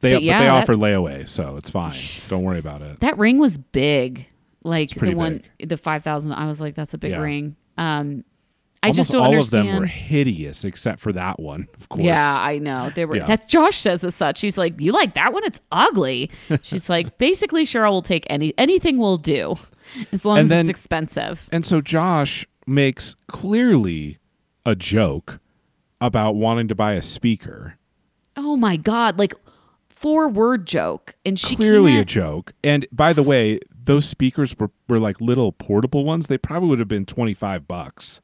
They, But but they that- offer layaway, so it's fine. Don't worry about it. That ring was big. Like the one, the 5,000. I was like, that's a big Yeah. ring. Um, I Almost just don't understand. all understand. of them were hideous except for that one, of course. Yeah, I know. They were Yeah. that's Josh says as such. She's like, You like that one? It's ugly. She's like, basically Cheryl will take any anything will do. As long And as then- it's expensive. And so Josh makes clearly a joke about wanting to buy a speaker. Oh my god, like four word joke. And she clearly a can't, joke. And by the way, those speakers were, were like little portable ones. They probably would have been 25 bucks.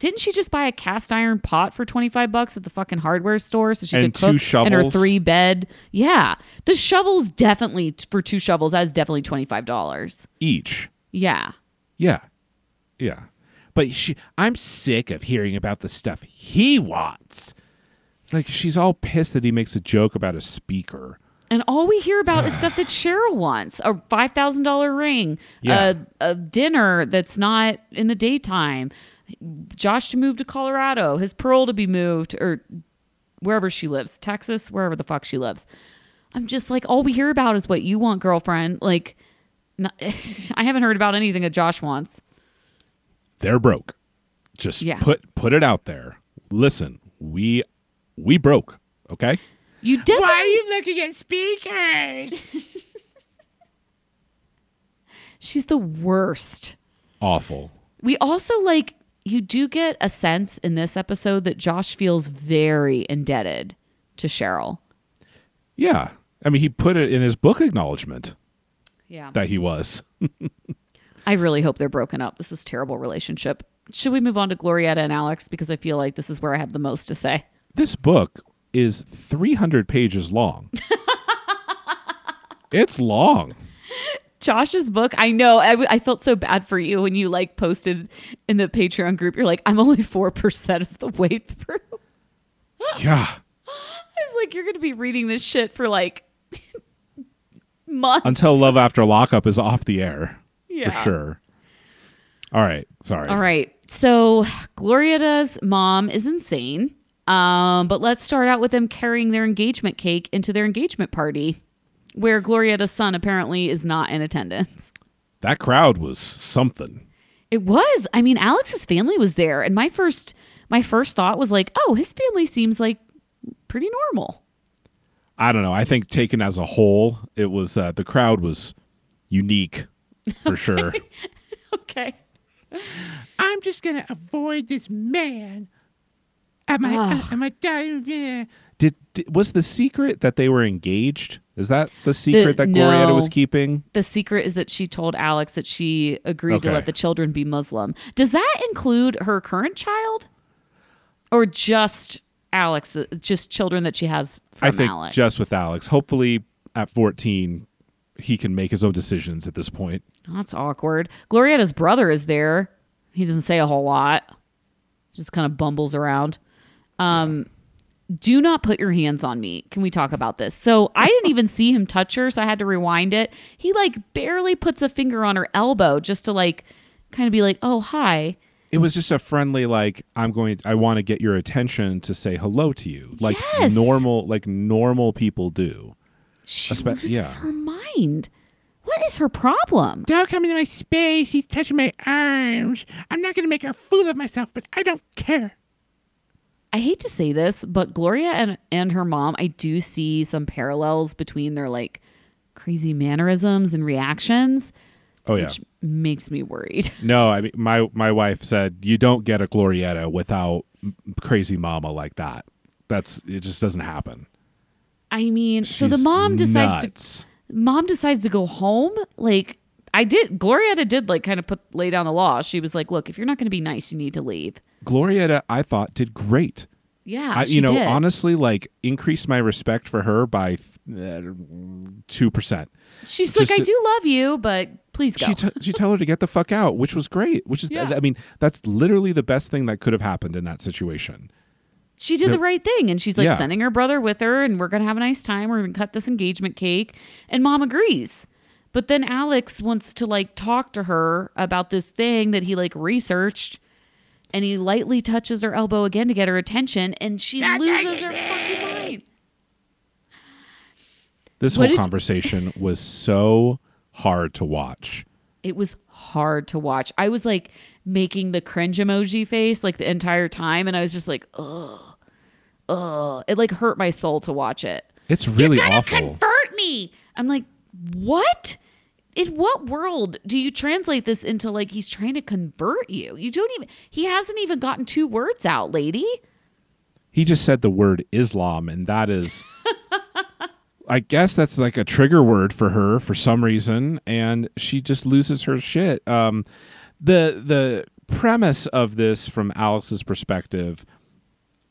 Didn't she just buy a cast iron pot for twenty five bucks at the fucking hardware store so she And could two cook in her three bed? Yeah. The shovels definitely for two shovels, that's definitely twenty five dollars. Each. Yeah. Yeah. Yeah. But she I'm sick of hearing about the stuff he wants. Like she's all pissed that he makes a joke about a speaker. And all we hear about is stuff that Cheryl wants a $5,000 ring, Yeah. a, a dinner that's not in the daytime, Josh to move to Colorado, his Pearl to be moved, or wherever she lives, Texas, wherever the fuck she lives. I'm just like, all we hear about is what you want, girlfriend. Like, not, I haven't heard about anything that Josh wants. They're broke. Just Yeah. put put it out there. Listen, we we broke, okay? You definitely. Why are you looking at speakers? She's the worst. Awful. We also like you do get a sense in this episode that Josh feels very indebted to Cheryl. Yeah. I mean, he put it in his book acknowledgement Yeah. that he was. I really hope they're broken up. This is a terrible relationship. Should we move on to Glorietta and Alex because I feel like this is where I have the most to say. This book is 300 pages long. it's long. Josh's book, I know. I, w- I felt so bad for you when you like posted in the Patreon group. You're like, I'm only 4% of the way through. Yeah. I was like, you're going to be reading this shit for like months. Until Love After Lockup is off the air. Yeah. For sure. All right. Sorry. All right. So Glorietta's mom is insane. Um, but let's start out with them carrying their engagement cake into their engagement party, where Glorietta's son apparently is not in attendance. That crowd was something. It was. I mean, Alex's family was there, and my first my first thought was like, oh, his family seems like pretty normal. I don't know. I think taken as a whole, it was uh, the crowd was unique for sure. Okay. I'm just gonna avoid this man at my Ugh. at my time. Did, did was the secret that they were engaged? Is that the secret that no. Glorietta was keeping? The secret is that she told Alex that she agreed to let the children be Muslim. Does that include her current child, or just Alex? uh, Just children that she has from I think Alex? just with Alex. Hopefully, at 14, he can make his own decisions at this point. That's awkward. Glorietta's brother is there. He doesn't say a whole lot. Just kind of bumbles around. Um, do not put your hands on me. Can we talk about this? So I didn't even see him touch her, so I had to rewind it. He like barely puts a finger on her elbow just to like kind of be like, "Oh, hi." It was just a friendly, like, I'm going, I want to get your attention to say hello to you, like Yes. normal, like normal people do. She Espe- loses yeah. her mind. What is her problem? Don't come into my space. He's touching my arms. I'm not gonna make a fool of myself, but I don't care. I hate to say this, but Gloria and, and her mom, I do see some parallels between their like crazy mannerisms and reactions, Oh yeah. which makes me worried. No, I mean, my my wife said you don't get a Glorietta without crazy mama like that. That's it. Just doesn't happen. I mean, so the mom decides nuts. to mom decides to go home. Like I did, Glorietta did like kind of put lay down the law. She was like, "Look, if you're not going to be nice, you need to leave." Glorietta, I thought did great. Yeah, I, you know, did. honestly, like increased my respect for her by uh, two percent. She's just like, "I do love you, but please go." She t- she told her to get the fuck out, which was great. Which is, Yeah. I mean, that's literally the best thing that could have happened in that situation. she did The- the right thing and she's like Yeah. sending her brother with her and we're gonna have a nice time we're gonna cut this engagement cake and mom agrees but then alex wants to like talk to her about this thing that he like researched and he lightly touches her elbow again to get her attention and she loses her fucking mind This What whole did- conversation was so hard to watch. it was hard to watch i was like making the cringe emoji face like the entire time and i was just like ugh ugh it like hurt my soul to watch it It's really You're gonna awful. convert me. I'm like, what? In what world do you translate this into like he's trying to convert you? You don't even he hasn't even gotten two words out, lady. he just said the word Islam, and that is, I guess that's like a trigger word for her for some reason, and she just loses her shit. Um, the the premise of this from Alex's perspective,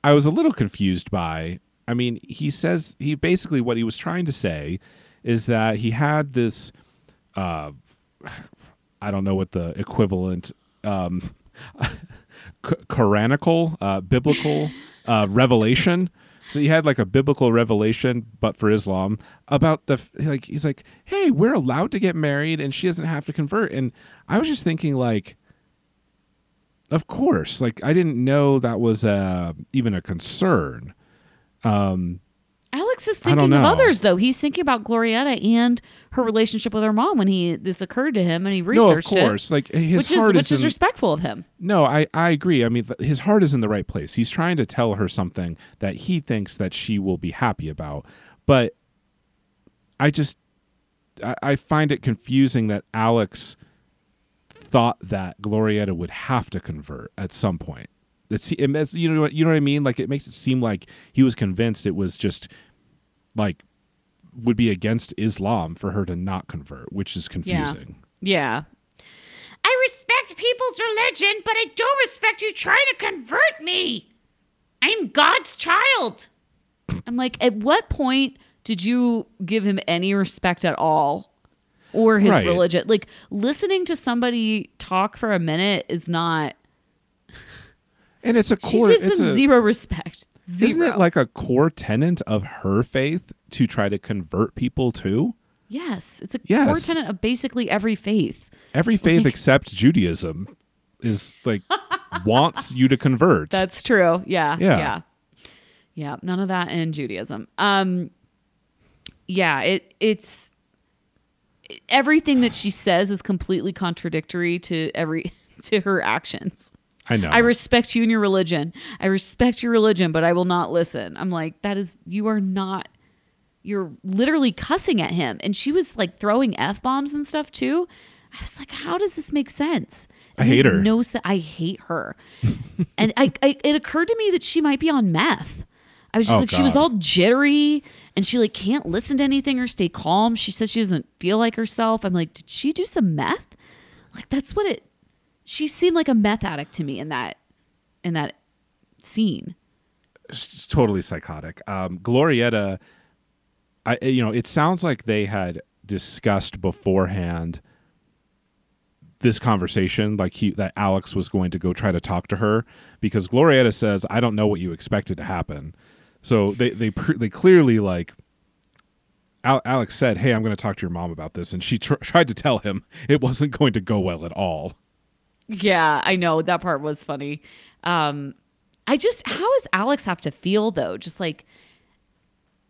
I was a little confused by. I mean, he says he basically what he was trying to say is that he had this, uh, I don't know what the equivalent. Um, Quranical, uh, biblical uh, revelation. So he had like a biblical revelation, but for Islam about the like. He's like, "Hey, we're allowed to get married, and she doesn't have to convert." And I was just thinking, like, of course, like I didn't know that was uh, even a concern. Alex is thinking of others though. He's thinking about Glorietta and her relationship with her mom when he this occurred to him and he researched it. No, of course, like his Which is heart which is in- respectful of him. No, I, I agree. I mean, th- his heart is in the right place. He's trying to tell her something that he thinks that she will be happy about. But I just, I, I find it confusing that Alex thought that Glorietta would have to convert at some point. It's, it, makes- you know what you know what I mean? Like it makes it seem like he was convinced it was just like would be against Islam for her to not convert, which is confusing. Yeah. I respect people's religion, but I don't respect you trying to convert me. I'm God's child. I'm like, at what point did you give him any respect at all? Or his Right. religion? Like listening to somebody talk for a minute is not And it's a she core. it's him a, zero respect. Zero. Isn't it like a core tenet of her faith to try to convert people to? Yes. It's a core Yes. tenet of basically every faith. Every faith except Judaism is like wants you to convert. That's true. Yeah. Yeah. Yeah. Yeah. None of that in Judaism. Um yeah, it it's everything that she says is completely contradictory to every to her actions. I know. I respect you and your religion. I respect your religion, but I will not listen. I'm like, that is you are not you're literally cussing at him. And she was like throwing F bombs and stuff too. I was like, how does this make sense? I hate her. No. I hate her. and I, I it occurred to me that she might be on meth. I was just Oh, like, she was all jittery and she like can't listen to anything or stay calm. She says she doesn't feel like herself. I'm like, did she do some meth? Like that's what it she seemed like a meth addict to me in that in that scene. It's totally psychotic. Um, Glorietta, I you know, it sounds like they had discussed beforehand this conversation, like he that Alex was going to go try to talk to her because Glorietta says, "I don't know what you expected to happen." So they they they clearly like. Al- Alex said, "Hey, I'm going to talk to your mom about this," and she tr- tried to tell him it wasn't going to go well at all. Yeah, I know that part was funny. Um I just how does Alex have to feel though? Just like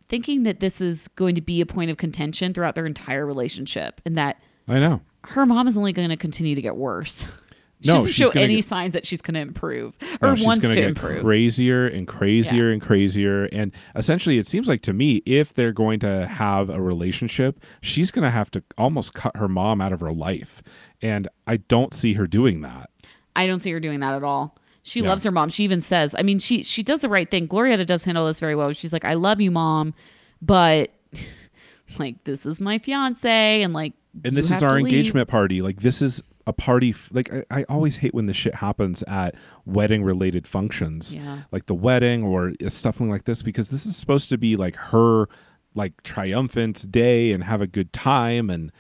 thinking that this is going to be a point of contention throughout their entire relationship and that I know. her mom is only going to continue to get worse. She No, doesn't she's show any get- signs that she's going to improve or she's wants get improve. crazier and crazier and crazier. And essentially, it seems like to me, if they're going to have a relationship, she's going to have to almost cut her mom out of her life. And I don't see her doing that. I don't see her doing that at all. She Yeah. loves her mom. She even says, I mean, she she does the right thing. Glorietta does handle this very well. She's like, I love you, mom, but like this is my fiance, and like And this is our to leave. engagement party. Like, this is a party. F- like, I, I always hate when this shit happens at wedding related functions. Yeah. Like the wedding or uh, stuff like this, because this is supposed to be like her, like, triumphant day and have a good time. And,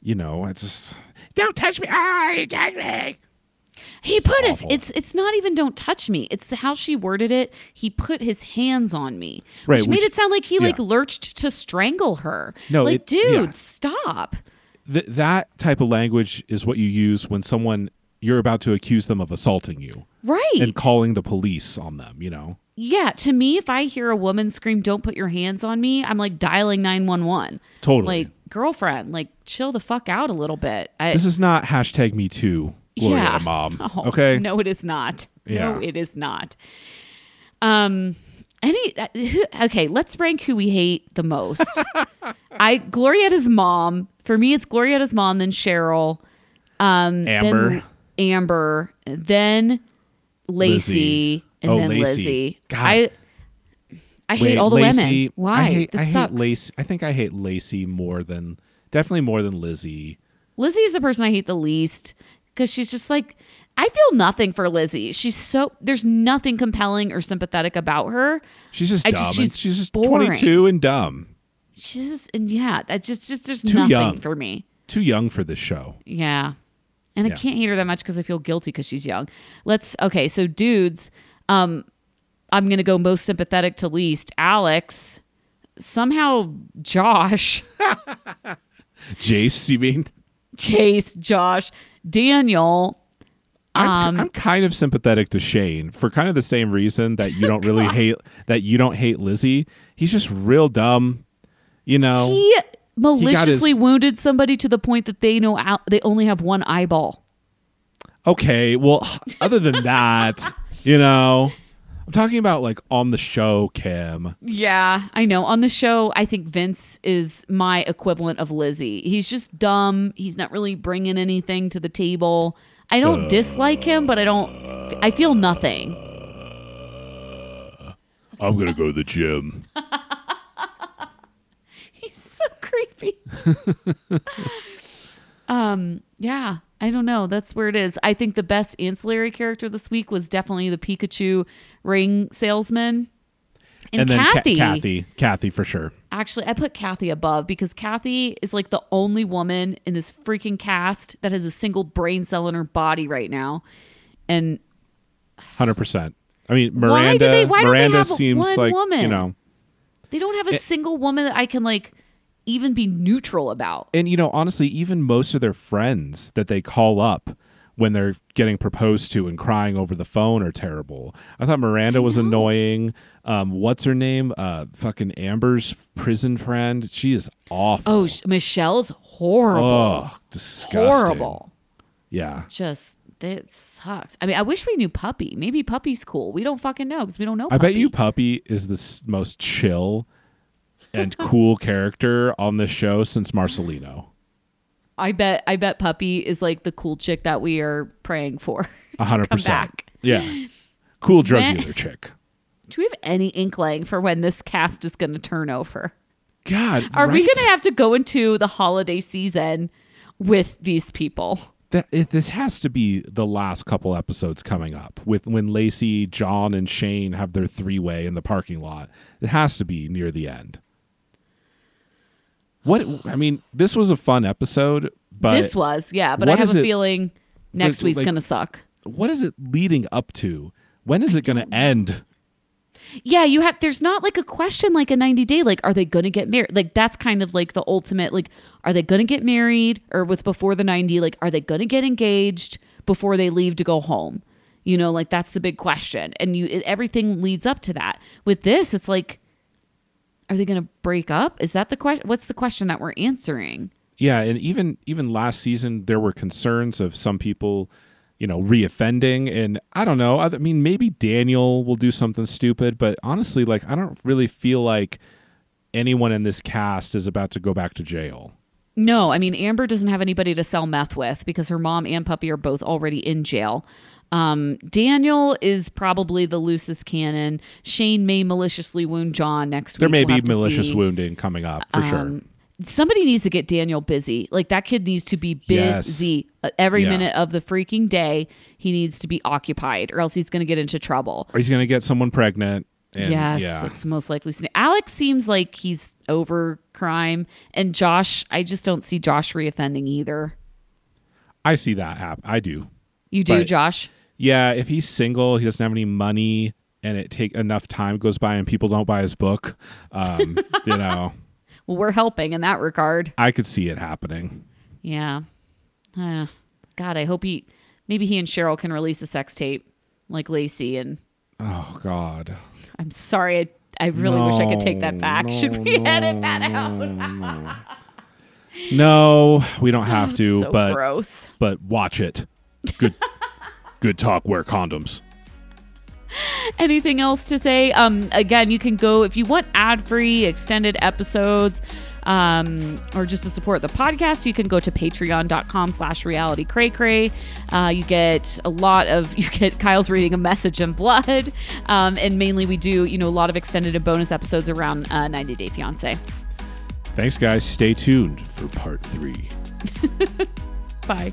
you know, it's just. Don't touch me. Ah, you touch me. He put his awful. it's it's not even don't touch me. It's the, how she worded it. He put his hands on me, Right, which made it sound like he like lurched to strangle her. No, like it- dude, yeah. stop. Th- that type of language is what you use when someone you're about to accuse them of assaulting you Right. and calling the police on them. You know. Yeah, to me, if I hear a woman scream, "Don't put your hands on me," I'm like dialing nine one one. Totally. Like girlfriend, like chill the fuck out a little bit. I, This is not hashtag Me Too, Gloria yeah. Mom. Oh, okay. No, it is not. No, Yeah. it is not. Um. Any uh, who, okay? Let's rank who we hate the most. I Glorietta's mom. For me, it's Glorietta's mom, then Cheryl, um, Amber. then Amber, then Lacey, Lizzie. And Oh, then Lacey. Lizzie. God. I I hate all the Lacey, women. Why? I hate, this I hate. Lacey. I think I hate Lacey more than definitely more than Lizzie. Lizzie is the person I hate the least because she's just like I feel nothing for Lizzie. She's so there's nothing compelling or sympathetic about her. She's just I dumb. just- she's she's just boring. 22 and dumb. She's just and yeah, that just just there's Too nothing young. for me. Too young for this show. Yeah. And I can't hate her that much because I feel guilty because she's young. Let's okay, so dudes, um, I'm gonna go most sympathetic to least. Alex, somehow Josh, Jace, you mean? Chase, Josh, Daniel. I'm, Um, I'm kind of sympathetic to Shane for kind of the same reason that you don't really hate that you don't hate Lizzie. He's just real dumb. You know. He maliciously his- wounded somebody to the point that they know out, they only have one eyeball. okay, well, other than that, you know, I'm talking about like on the show, Kim. Yeah, I know. On the show, I think Vince is my equivalent of Lizzie. He's just dumb. He's not really bringing anything to the table. I don't dislike him, but I don't. I feel nothing. I'm gonna go to the gym. He's so creepy. um. Yeah. I don't know. That's where it is. I think the best ancillary character this week was definitely the Pikachu ring salesman. And, then Ca- Kathy. Kathy, Kathy for sure. Actually, I put Kathy above because Kathy is like the only woman in this freaking cast that has a single brain cell in her body right now. And Hundred percent. I mean, Why do Miranda. they- why don't they have seems one like you woman? know, they don't have Eh. a single woman that I can like even be neutral about. and you know, honestly, even most of their friends that they call up when they're getting proposed to and crying over the phone are terrible. I thought Miranda was annoying. Um, what's her name? Uh, fucking Amber's prison friend. She is awful. Oh, sh- Michelle's horrible. oh, disgusting. horrible. Yeah. Just it sucks. I mean, I wish we knew Puppy. Maybe Puppy's cool. We don't fucking know because we don't know. I bet you Puppy. Puppy is the s- most chill and cool character on this show since Marcelino. I bet. I bet Puppy is like the cool chick that we are praying for. A hundred percent. Yeah. Cool drug Man- dealer chick. Do we have any inkling for when this cast is going to turn over? God. Are we going to have to go into the holiday season with these people? That, it, this has to be the last couple episodes coming up with when Lacey, John, and Shane have their three way in the parking lot. It has to be near the end. What I mean, this was a fun episode, but this was, yeah, but I have a it- feeling next week's like- to suck. what is it leading up to? When is it going to end? Yeah, you have there's not like a question like a 90 day like are they going to get married? Like that's kind of like the ultimate like are they going to get married or with before the 90 like are they going to get engaged before they leave to go home? You know, like that's the big question. And you it, everything leads up to that. With this it's like are they going to break up? Is that the question? What's the question that we're answering? Yeah, and even even last season there were concerns of some people, you know, reoffending, and I don't know. I mean, maybe Daniel will do something stupid, but honestly, like I don't really feel like anyone in this cast is about to go back to jail. No, I mean Amber doesn't have anybody to sell meth with because her mom and puppy are both already in jail. Um, Daniel is probably the loosest cannon. Shane may maliciously wound John next There week. There may We'll be malicious wounding coming up for sure. Um, Somebody needs to get Daniel busy. Like that kid needs to be busy Uh, every Yeah. minute of the freaking day. He needs to be occupied, or else he's going to get into trouble. Or he's gonna get someone pregnant. And, yes, yeah. it's most likely. Alex seems like he's over crime, and Josh, I just don't see Josh reoffending either. I see that happen. I do. You do, But- Josh? Yeah, if he's single, he doesn't have any money, and it take enough time goes by and people don't buy his book, um, you know, Well, we're helping in that regard. I could see it happening. Yeah. Uh, God, I hope he maybe he and Cheryl can release a sex tape like Lacey and Oh God. I'm sorry. I, I really wish I could take that No, back. Should we no, edit that out? no. No, we don't have to, so but gross. but watch it. Good good talk, wear condoms. Anything else to say? Um, again, you can go if you want ad-free extended episodes. Um, or just to support the podcast, you can go to patreon.com slash reality cray cray. Uh, you get a lot of, you get Kyle's reading a message in blood. Um, and mainly we do, you know, a lot of extended and bonus episodes around uh, 90 Day Fiance. Thanks guys. Stay tuned for part 3. Bye. Bye.